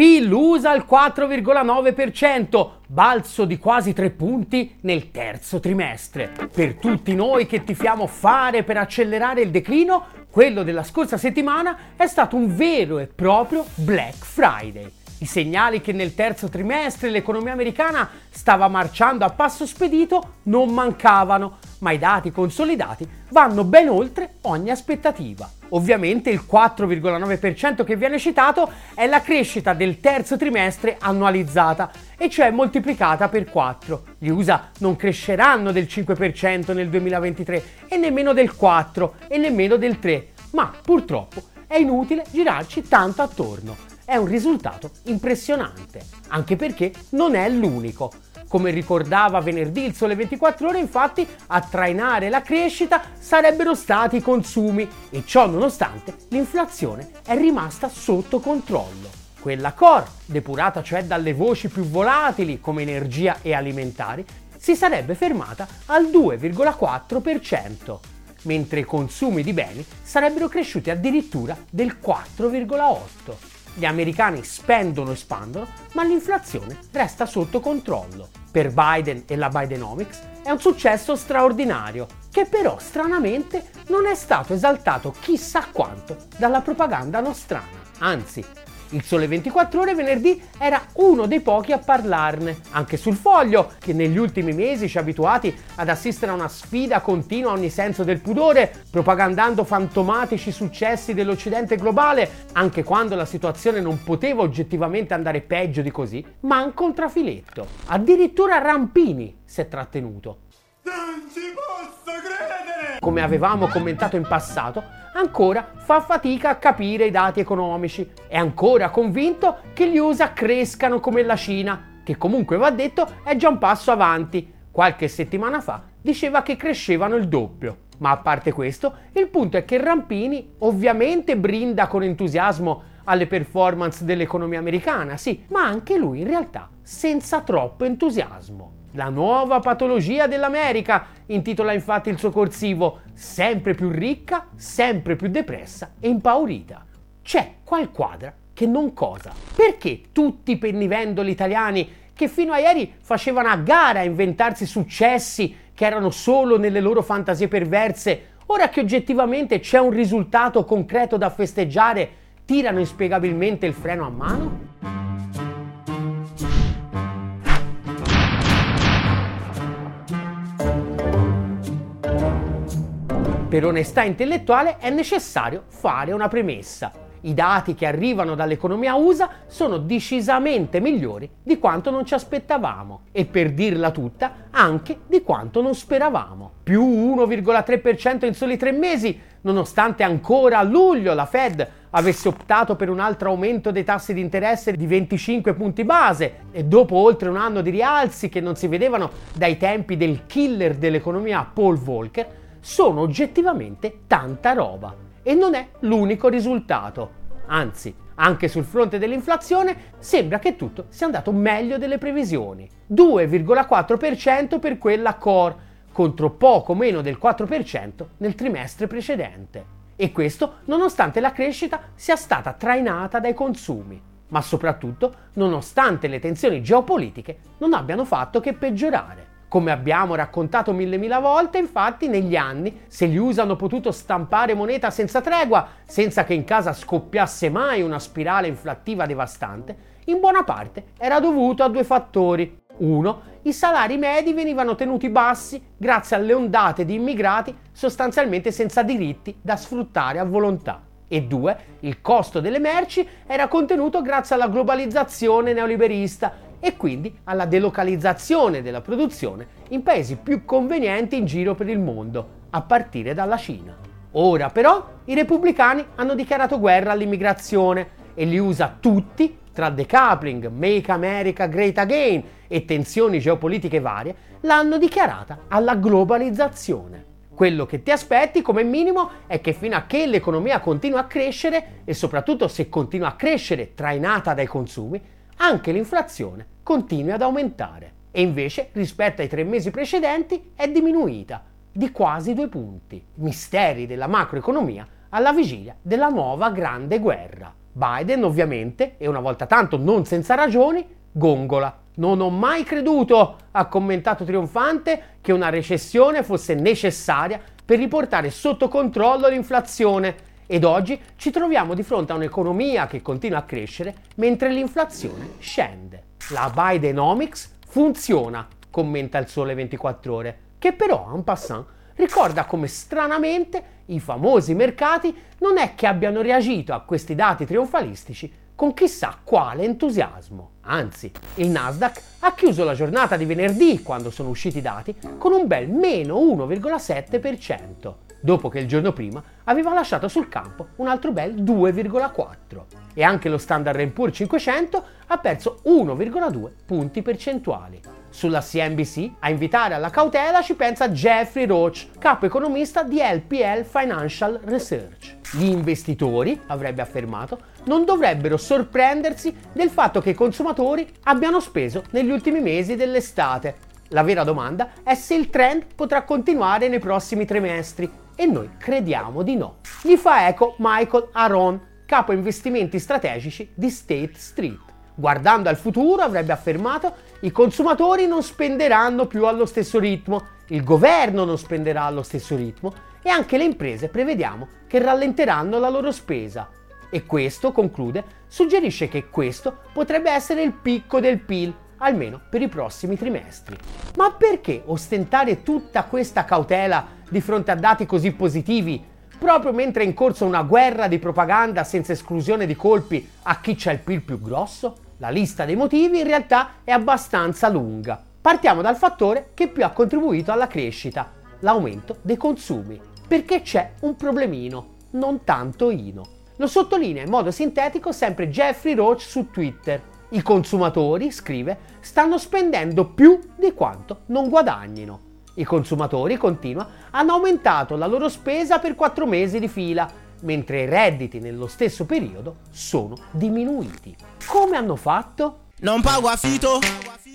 PIL al 4,9%, balzo di quasi 3 punti nel terzo trimestre. Per tutti noi che tifiamo fare per accelerare il declino, quello della scorsa settimana è stato un vero e proprio Black Friday. I segnali che nel terzo trimestre l'economia americana stava marciando a passo spedito non mancavano, ma i dati consolidati vanno ben oltre ogni aspettativa. Ovviamente il 4,9% che viene citato è la crescita del terzo trimestre annualizzata, e cioè moltiplicata per 4. Gli USA non cresceranno del 5% nel 2023 e nemmeno del 4 e nemmeno del 3, ma purtroppo è inutile girarci tanto attorno è un risultato impressionante, anche perché non è l'unico. Come ricordava venerdì il Sole 24 ore, infatti, a trainare la crescita sarebbero stati i consumi e ciò nonostante l'inflazione è rimasta sotto controllo. Quella core, depurata cioè dalle voci più volatili come energia e alimentari, si sarebbe fermata al 2,4%, mentre i consumi di beni sarebbero cresciuti addirittura del 4,8%. Gli americani spendono e spandono, ma l'inflazione resta sotto controllo. Per Biden e la Bidenomics è un successo straordinario, che però stranamente non è stato esaltato chissà quanto dalla propaganda nostrana. Anzi, il Sole 24 Ore venerdì era uno dei pochi a parlarne, anche sul foglio, che negli ultimi mesi ci ha abituati ad assistere a una sfida continua a ogni senso del pudore, propagandando fantomatici successi dell'Occidente globale, anche quando la situazione non poteva oggettivamente andare peggio di così, manca un trafiletto. Addirittura Rampini si è trattenuto. Non ci posso credere! Come avevamo commentato in passato, ancora fa fatica a capire i dati economici. È ancora convinto che gli USA crescano come la Cina, che comunque va detto è già un passo avanti. Qualche settimana fa diceva che crescevano il doppio. Ma a parte questo, il punto è che Rampini ovviamente brinda con entusiasmo alle performance dell'economia americana, sì, ma anche lui in realtà senza troppo entusiasmo. La nuova patologia dell'America, intitola infatti il suo corsivo, sempre più ricca, sempre più depressa e impaurita. C'è qual quadra che non cosa. Perché tutti i pennivendoli italiani che fino a ieri facevano a gara a inventarsi successi che erano solo nelle loro fantasie perverse, ora che oggettivamente c'è un risultato concreto da festeggiare, tirano inspiegabilmente il freno a mano? Per onestà intellettuale è necessario fare una premessa. I dati che arrivano dall'economia USA sono decisamente migliori di quanto non ci aspettavamo e per dirla tutta anche di quanto non speravamo. Più 1,3% in soli tre mesi, nonostante ancora a luglio la Fed avesse optato per un altro aumento dei tassi di interesse di 25 punti base e dopo oltre un anno di rialzi che non si vedevano dai tempi del killer dell'economia Paul Volcker, sono oggettivamente tanta roba. E non è l'unico risultato. Anzi, anche sul fronte dell'inflazione sembra che tutto sia andato meglio delle previsioni. 2,4% per quella core, contro poco meno del 4% nel trimestre precedente. E questo nonostante la crescita sia stata trainata dai consumi, ma soprattutto nonostante le tensioni geopolitiche non abbiano fatto che peggiorare. Come abbiamo raccontato mille mila volte, infatti, negli anni, se gli USA hanno potuto stampare moneta senza tregua, senza che in casa scoppiasse mai una spirale inflattiva devastante, in buona parte era dovuto a due fattori. Uno, i salari medi venivano tenuti bassi grazie alle ondate di immigrati sostanzialmente senza diritti da sfruttare a volontà. E due, il costo delle merci era contenuto grazie alla globalizzazione neoliberista e quindi alla delocalizzazione della produzione in paesi più convenienti in giro per il mondo, a partire dalla Cina. Ora però i repubblicani hanno dichiarato guerra all'immigrazione e li usa tutti, tra decoupling, Make America Great Again e tensioni geopolitiche varie, l'hanno dichiarata alla globalizzazione. Quello che ti aspetti come minimo è che fino a che l'economia continua a crescere e soprattutto se continua a crescere trainata dai consumi, anche l'inflazione continui ad aumentare e invece rispetto ai tre mesi precedenti è diminuita di quasi due punti. Misteri della macroeconomia alla vigilia della nuova grande guerra. Biden ovviamente, e una volta tanto non senza ragioni, gongola. Non ho mai creduto, ha commentato trionfante, che una recessione fosse necessaria per riportare sotto controllo l'inflazione ed oggi ci troviamo di fronte a un'economia che continua a crescere mentre l'inflazione scende. La Bidenomics funziona, commenta il Sole 24 ore, che però, en passant, ricorda come stranamente i famosi mercati non è che abbiano reagito a questi dati trionfalistici con chissà quale entusiasmo. Anzi, il Nasdaq ha chiuso la giornata di venerdì, quando sono usciti i dati, con un bel meno 1,7%, dopo che il giorno prima aveva lasciato sul campo un altro bel 2,4%. E anche lo Standard Poor's 500 ha perso 1,2 punti percentuali. Sulla CNBC a invitare alla cautela ci pensa Jeffrey Roach, capo economista di LPL Financial Research. Gli investitori, avrebbe affermato, non dovrebbero sorprendersi del fatto che i consumatori abbiano speso negli ultimi mesi dell'estate. La vera domanda è se il trend potrà continuare nei prossimi trimestri e noi crediamo di no. Gli fa eco Michael Aron, capo investimenti strategici di State Street. Guardando al futuro, avrebbe affermato, i consumatori non spenderanno più allo stesso ritmo, il governo non spenderà allo stesso ritmo e anche le imprese prevediamo che rallenteranno la loro spesa. E questo, conclude, suggerisce che questo potrebbe essere il picco del PIL, almeno per i prossimi trimestri. Ma perché ostentare tutta questa cautela di fronte a dati così positivi proprio mentre è in corso una guerra di propaganda senza esclusione di colpi a chi c'ha il PIL più grosso? La lista dei motivi in realtà è abbastanza lunga. Partiamo dal fattore che più ha contribuito alla crescita, l'aumento dei consumi, perché c'è un problemino, non tanto Ino. Lo sottolinea in modo sintetico sempre Jeffrey Roach su Twitter. I consumatori, scrive, stanno spendendo più di quanto non guadagnino. I consumatori, continua, hanno aumentato la loro spesa per quattro mesi di fila, mentre i redditi nello stesso periodo sono diminuiti. Come hanno fatto? Non pago affitto,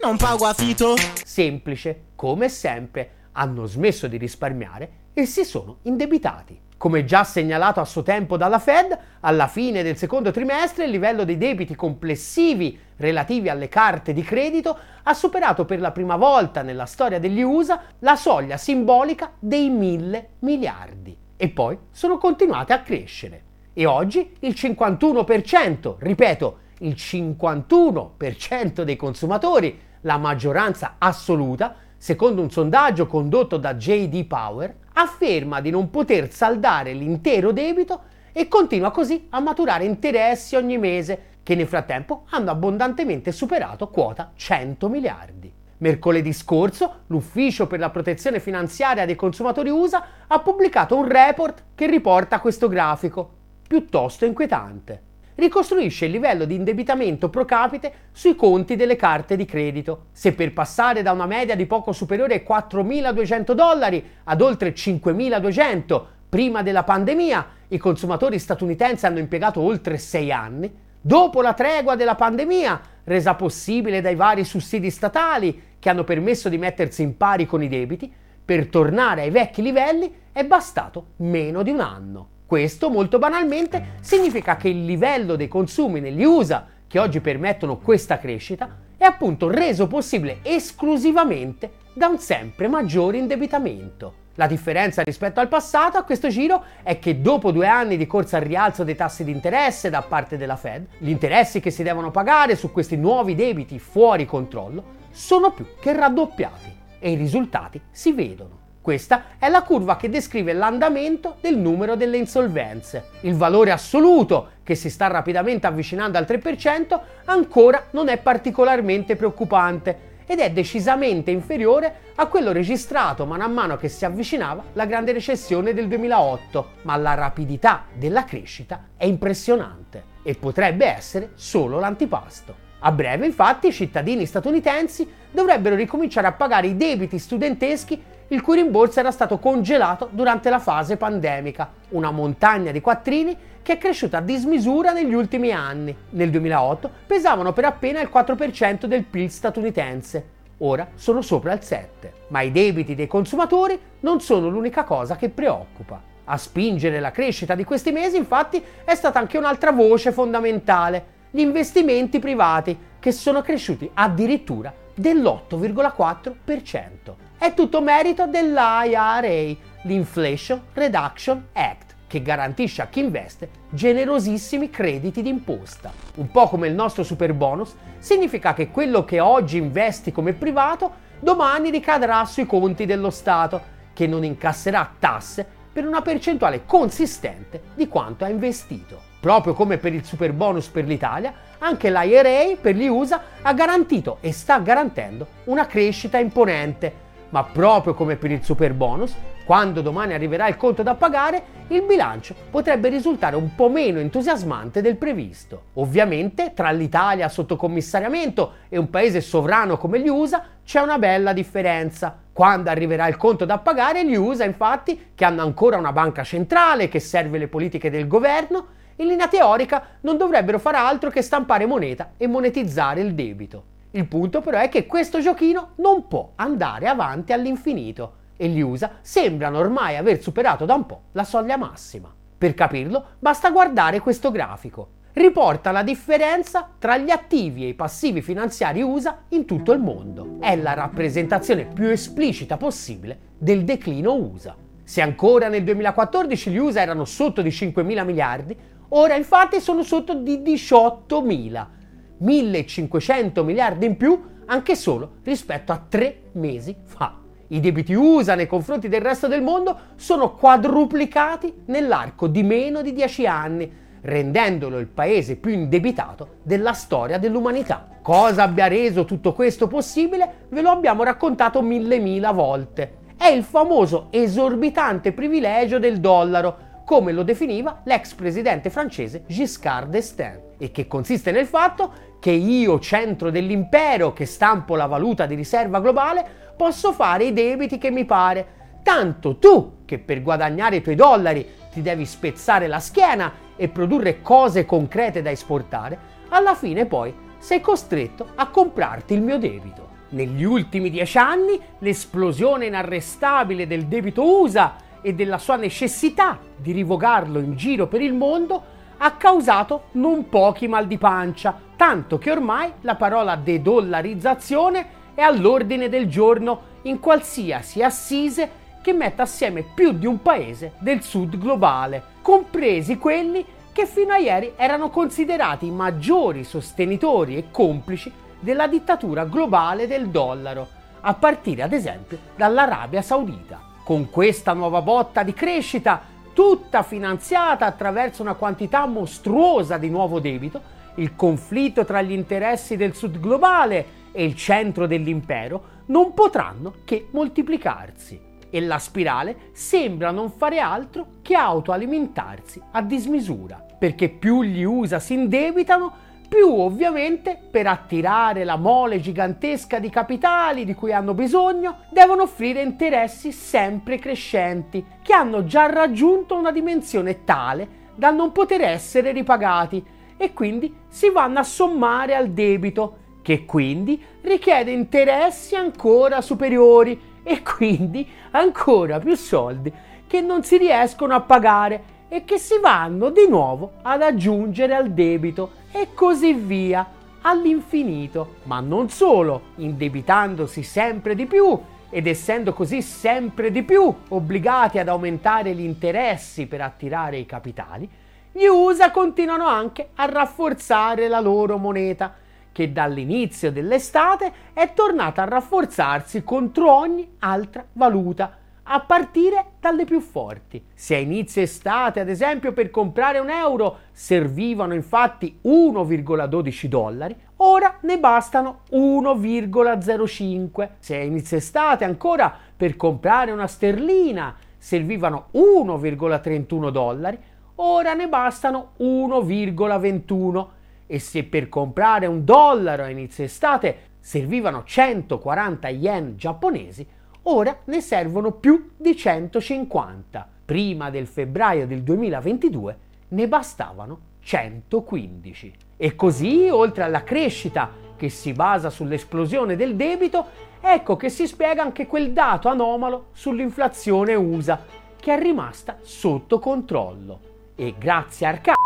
non pago affitto. Semplice, come sempre, hanno smesso di risparmiare e si sono indebitati. Come già segnalato a suo tempo dalla Fed, alla fine del secondo trimestre il livello dei debiti complessivi relativi alle carte di credito ha superato per la prima volta nella storia degli USA la soglia simbolica dei mille miliardi e poi sono continuate a crescere. E oggi il 51%, ripeto, il 51% dei consumatori, la maggioranza assoluta, secondo un sondaggio condotto da JD Power, afferma di non poter saldare l'intero debito e continua così a maturare interessi ogni mese, che nel frattempo hanno abbondantemente superato quota 100 miliardi. Mercoledì scorso l'Ufficio per la protezione finanziaria dei consumatori USA ha pubblicato un report che riporta questo grafico, piuttosto inquietante. Ricostruisce il livello di indebitamento pro capite sui conti delle carte di credito. Se per passare da una media di poco superiore ai 4.200 dollari ad oltre 5.200 prima della pandemia i consumatori statunitensi hanno impiegato oltre 6 anni, dopo la tregua della pandemia, resa possibile dai vari sussidi statali che hanno permesso di mettersi in pari con i debiti, per tornare ai vecchi livelli è bastato meno di un anno. Questo molto banalmente significa che il livello dei consumi negli USA, che oggi permettono questa crescita, è appunto reso possibile esclusivamente da un sempre maggiore indebitamento. La differenza rispetto al passato a questo giro è che dopo due anni di corsa al rialzo dei tassi di interesse da parte della Fed, gli interessi che si devono pagare su questi nuovi debiti fuori controllo sono più che raddoppiati e i risultati si vedono. Questa è la curva che descrive l'andamento del numero delle insolvenze. Il valore assoluto, che si sta rapidamente avvicinando al 3%, ancora non è particolarmente preoccupante ed è decisamente inferiore a quello registrato man mano che si avvicinava la grande recessione del 2008, ma la rapidità della crescita è impressionante e potrebbe essere solo l'antipasto. A breve, infatti, i cittadini statunitensi dovrebbero ricominciare a pagare i debiti studenteschi il cui rimborso era stato congelato durante la fase pandemica, una montagna di quattrini che è cresciuta a dismisura negli ultimi anni. Nel 2008 pesavano per appena il 4% del PIL statunitense, ora sono sopra il 7%. Ma i debiti dei consumatori non sono l'unica cosa che preoccupa. A spingere la crescita di questi mesi, infatti, è stata anche un'altra voce fondamentale, gli investimenti privati, che sono cresciuti addirittura dell'8,4%. È tutto merito dell'IRA, l'Inflation Reduction Act, che garantisce a chi investe generosissimi crediti d'imposta. Un po' come il nostro super bonus, significa che quello che oggi investi come privato domani ricadrà sui conti dello Stato, che non incasserà tasse per una percentuale consistente di quanto ha investito. Proprio come per il super bonus per l'Italia, anche l'IRA per gli USA ha garantito e sta garantendo una crescita imponente. Ma proprio come per il super bonus, quando domani arriverà il conto da pagare, il bilancio potrebbe risultare un po' meno entusiasmante del previsto. Ovviamente, tra l'Italia sotto commissariamento e un paese sovrano come gli USA c'è una bella differenza. Quando arriverà il conto da pagare, gli USA, infatti, che hanno ancora una banca centrale che serve le politiche del governo, in linea teorica non dovrebbero fare altro che stampare moneta e monetizzare il debito. Il punto però è che questo giochino non può andare avanti all'infinito e gli USA sembrano ormai aver superato da un po' la soglia massima. Per capirlo basta guardare questo grafico. Riporta la differenza tra gli attivi e i passivi finanziari USA in tutto il mondo. È la rappresentazione più esplicita possibile del declino USA. Se ancora nel 2014 gli USA erano sotto di 5 mila miliardi, ora infatti sono sotto di 18 mila. 1500 miliardi in più anche solo rispetto a tre mesi fa. I debiti USA nei confronti del resto del mondo sono quadruplicati nell'arco di meno di 10 anni, rendendolo il paese più indebitato della storia dell'umanità. Cosa abbia reso tutto questo possibile ve lo abbiamo raccontato mille mila volte. È il famoso esorbitante privilegio del dollaro, come lo definiva l'ex presidente francese Giscard d'Estaing, e che consiste nel fatto che io, centro dell'impero che stampo la valuta di riserva globale, posso fare i debiti che mi pare. Tanto tu, che per guadagnare i tuoi dollari ti devi spezzare la schiena e produrre cose concrete da esportare, alla fine poi sei costretto a comprarti il mio debito. Negli ultimi dieci anni l'esplosione inarrestabile del debito USA e della sua necessità di rivogarlo in giro per il mondo ha causato non pochi mal di pancia, tanto che ormai la parola de-dollarizzazione è all'ordine del giorno in qualsiasi assise che metta assieme più di un paese del sud globale, compresi quelli che fino a ieri erano considerati i maggiori sostenitori e complici della dittatura globale del dollaro, a partire ad esempio dall'Arabia Saudita. Con questa nuova botta di crescita, tutta finanziata attraverso una quantità mostruosa di nuovo debito, il conflitto tra gli interessi del sud globale e il centro dell'impero non potranno che moltiplicarsi e la spirale sembra non fare altro che autoalimentarsi a dismisura, perché più gli USA si indebitano, più ovviamente per attirare la mole gigantesca di capitali di cui hanno bisogno, devono offrire interessi sempre crescenti, che hanno già raggiunto una dimensione tale da non poter essere ripagati e quindi si vanno a sommare al debito che quindi richiede interessi ancora superiori e quindi ancora più soldi che non si riescono a pagare e che si vanno di nuovo ad aggiungere al debito e così via all'infinito. Ma non solo, indebitandosi sempre di più ed essendo così sempre di più obbligati ad aumentare gli interessi per attirare i capitali, gli USA continuano anche a rafforzare la loro moneta che dall'inizio dell'estate è tornata a rafforzarsi contro ogni altra valuta, a partire dalle più forti. Se a inizio estate, ad esempio, per comprare un euro servivano infatti 1,12 dollari, ora ne bastano 1,05. Se a inizio estate ancora per comprare una sterlina servivano 1,31 dollari, ora ne bastano 1,21 e se per comprare un dollaro a inizio estate servivano 140 yen giapponesi, ora ne servono più di 150. Prima del febbraio del 2022 ne bastavano 115. E così, oltre alla crescita che si basa sull'esplosione del debito, ecco che si spiega anche quel dato anomalo sull'inflazione USA, che è rimasta sotto controllo e grazie a Arcade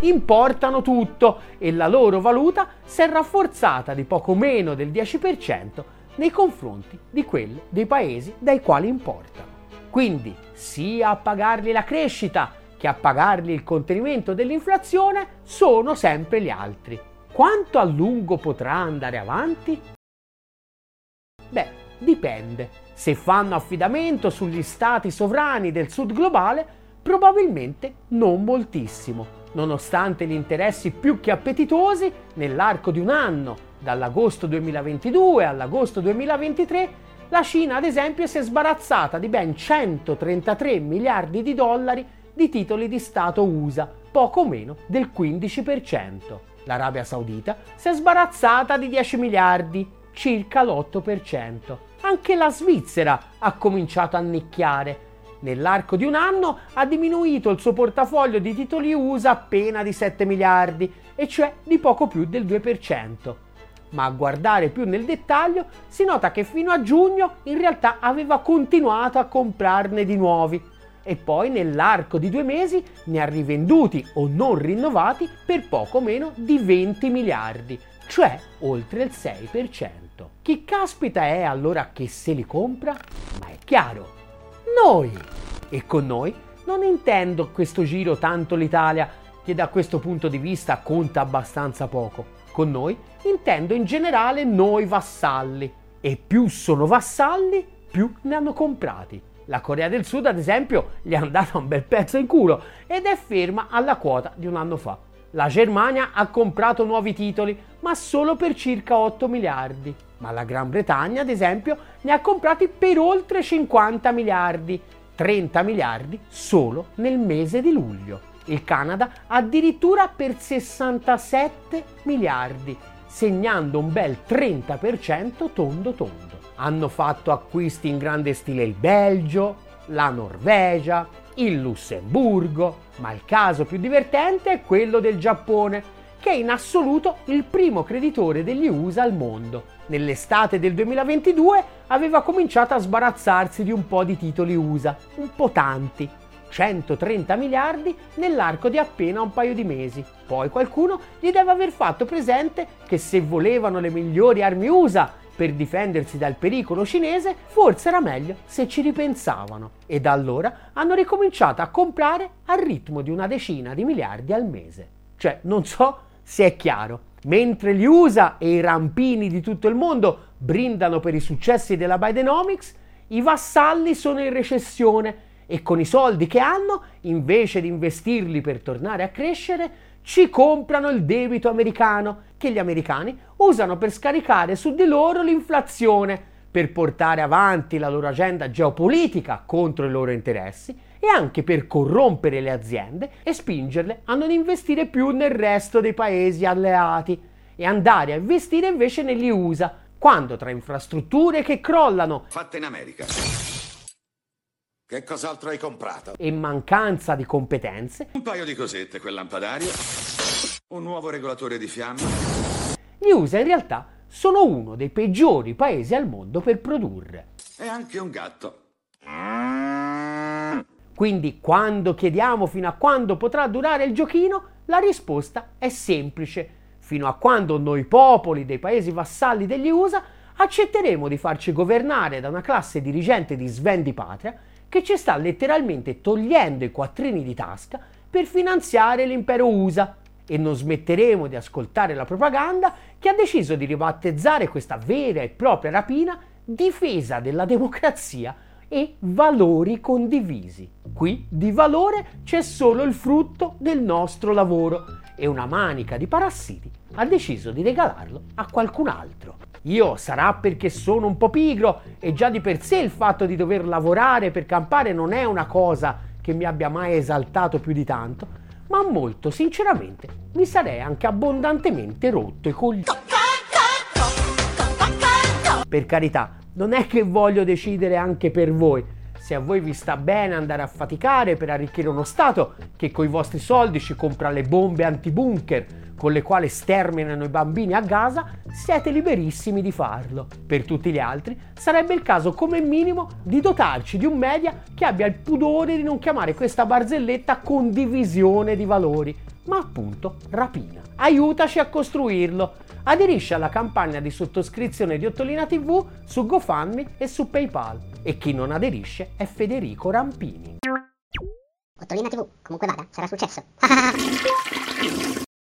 importano tutto e la loro valuta si è rafforzata di poco meno del 10% nei confronti di quelle dei paesi dai quali importano. Quindi sia a pagargli la crescita che a pagargli il contenimento dell'inflazione sono sempre gli altri. Quanto a lungo potrà andare avanti? Beh, dipende. Se fanno affidamento sugli stati sovrani del sud globale, Probabilmente non moltissimo, nonostante gli interessi più che appetitosi nell'arco di un anno, dall'agosto 2022 all'agosto 2023, la Cina ad esempio si è sbarazzata di ben 133 miliardi di dollari di titoli di Stato USA, poco meno del 15%. L'Arabia Saudita si è sbarazzata di 10 miliardi, circa l'8%. Anche la Svizzera ha cominciato a nicchiare, Nell'arco di un anno ha diminuito il suo portafoglio di titoli USA appena di 7 miliardi, e cioè di poco più del 2%. Ma a guardare più nel dettaglio si nota che fino a giugno in realtà aveva continuato a comprarne di nuovi e poi nell'arco di due mesi ne ha rivenduti o non rinnovati per poco meno di 20 miliardi, cioè oltre il 6%. Chi caspita è allora che se li compra? Ma è chiaro, noi. E con noi non intendo questo giro tanto l'Italia, che da questo punto di vista conta abbastanza poco. Con noi intendo in generale noi vassalli. E più sono vassalli, più ne hanno comprati. La Corea del Sud, ad esempio, gli è andata un bel pezzo in culo ed è ferma alla quota di un anno fa. La Germania ha comprato nuovi titoli, ma solo per circa 8 miliardi. Ma la Gran Bretagna, ad esempio, ne ha comprati per oltre 50 miliardi, 30 miliardi solo nel mese di luglio. Il Canada addirittura per 67 miliardi, segnando un bel 30% tondo tondo. Hanno fatto acquisti in grande stile il Belgio, la Norvegia, il Lussemburgo, ma il caso più divertente è quello del Giappone, che è in assoluto il primo creditore degli USA al mondo. Nell'estate del 2022 aveva cominciato a sbarazzarsi di un po' di titoli USA, un po' tanti, 130 miliardi nell'arco di appena un paio di mesi. Poi qualcuno gli deve aver fatto presente che se volevano le migliori armi USA per difendersi dal pericolo cinese, forse era meglio se ci ripensavano. E da allora hanno ricominciato a comprare al ritmo di una decina di miliardi al mese. Cioè, non so se è chiaro. Mentre gli USA e i rampini di tutto il mondo brindano per i successi della Bidenomics, i vassalli sono in recessione e con i soldi che hanno, invece di investirli per tornare a crescere, ci comprano il debito americano che gli americani usano per scaricare su di loro l'inflazione, per portare avanti la loro agenda geopolitica contro i loro interessi e anche per corrompere le aziende e spingerle a non investire più nel resto dei paesi alleati e andare a investire invece negli USA, quando tra infrastrutture che crollano fatte in America che cos'altro hai comprato? E mancanza di competenze. Un paio di cosette, quel lampadario, un nuovo regolatore di fiamme. Gli USA in realtà sono uno dei peggiori paesi al mondo per produrre. E anche un gatto. Quindi quando chiediamo fino a quando potrà durare il giochino, la risposta è semplice. Fino a quando noi popoli dei paesi vassalli degli USA accetteremo di farci governare da una classe dirigente di svendi patria che ci sta letteralmente togliendo i quattrini di tasca per finanziare l'impero USA e non smetteremo di ascoltare la propaganda che ha deciso di ribattezzare questa vera e propria rapina difesa della democrazia e valori condivisi. Qui di valore c'è solo il frutto del nostro lavoro e una manica di parassiti ha deciso di regalarlo a qualcun altro. Io sarà perché sono un po' pigro e già di per sé il fatto di dover lavorare per campare non è una cosa che mi abbia mai esaltato più di tanto, ma molto sinceramente mi sarei anche abbondantemente rotto i coglioni. Per carità, non è che voglio decidere anche per voi. Se a voi vi sta bene andare a faticare per arricchire uno Stato che coi vostri soldi ci compra le bombe antibunker con le quali sterminano i bambini a Gaza, siete liberissimi di farlo. Per tutti gli altri sarebbe il caso come minimo di dotarci di un media che abbia il pudore di non chiamare questa barzelletta condivisione di valori, ma appunto rapina. Aiutaci a costruirlo. Aderisci alla campagna di sottoscrizione di Ottolina TV su GoFundMe e su PayPal. E chi non aderisce è Federico Rampini. Ottolina TV, comunque vada, sarà successo.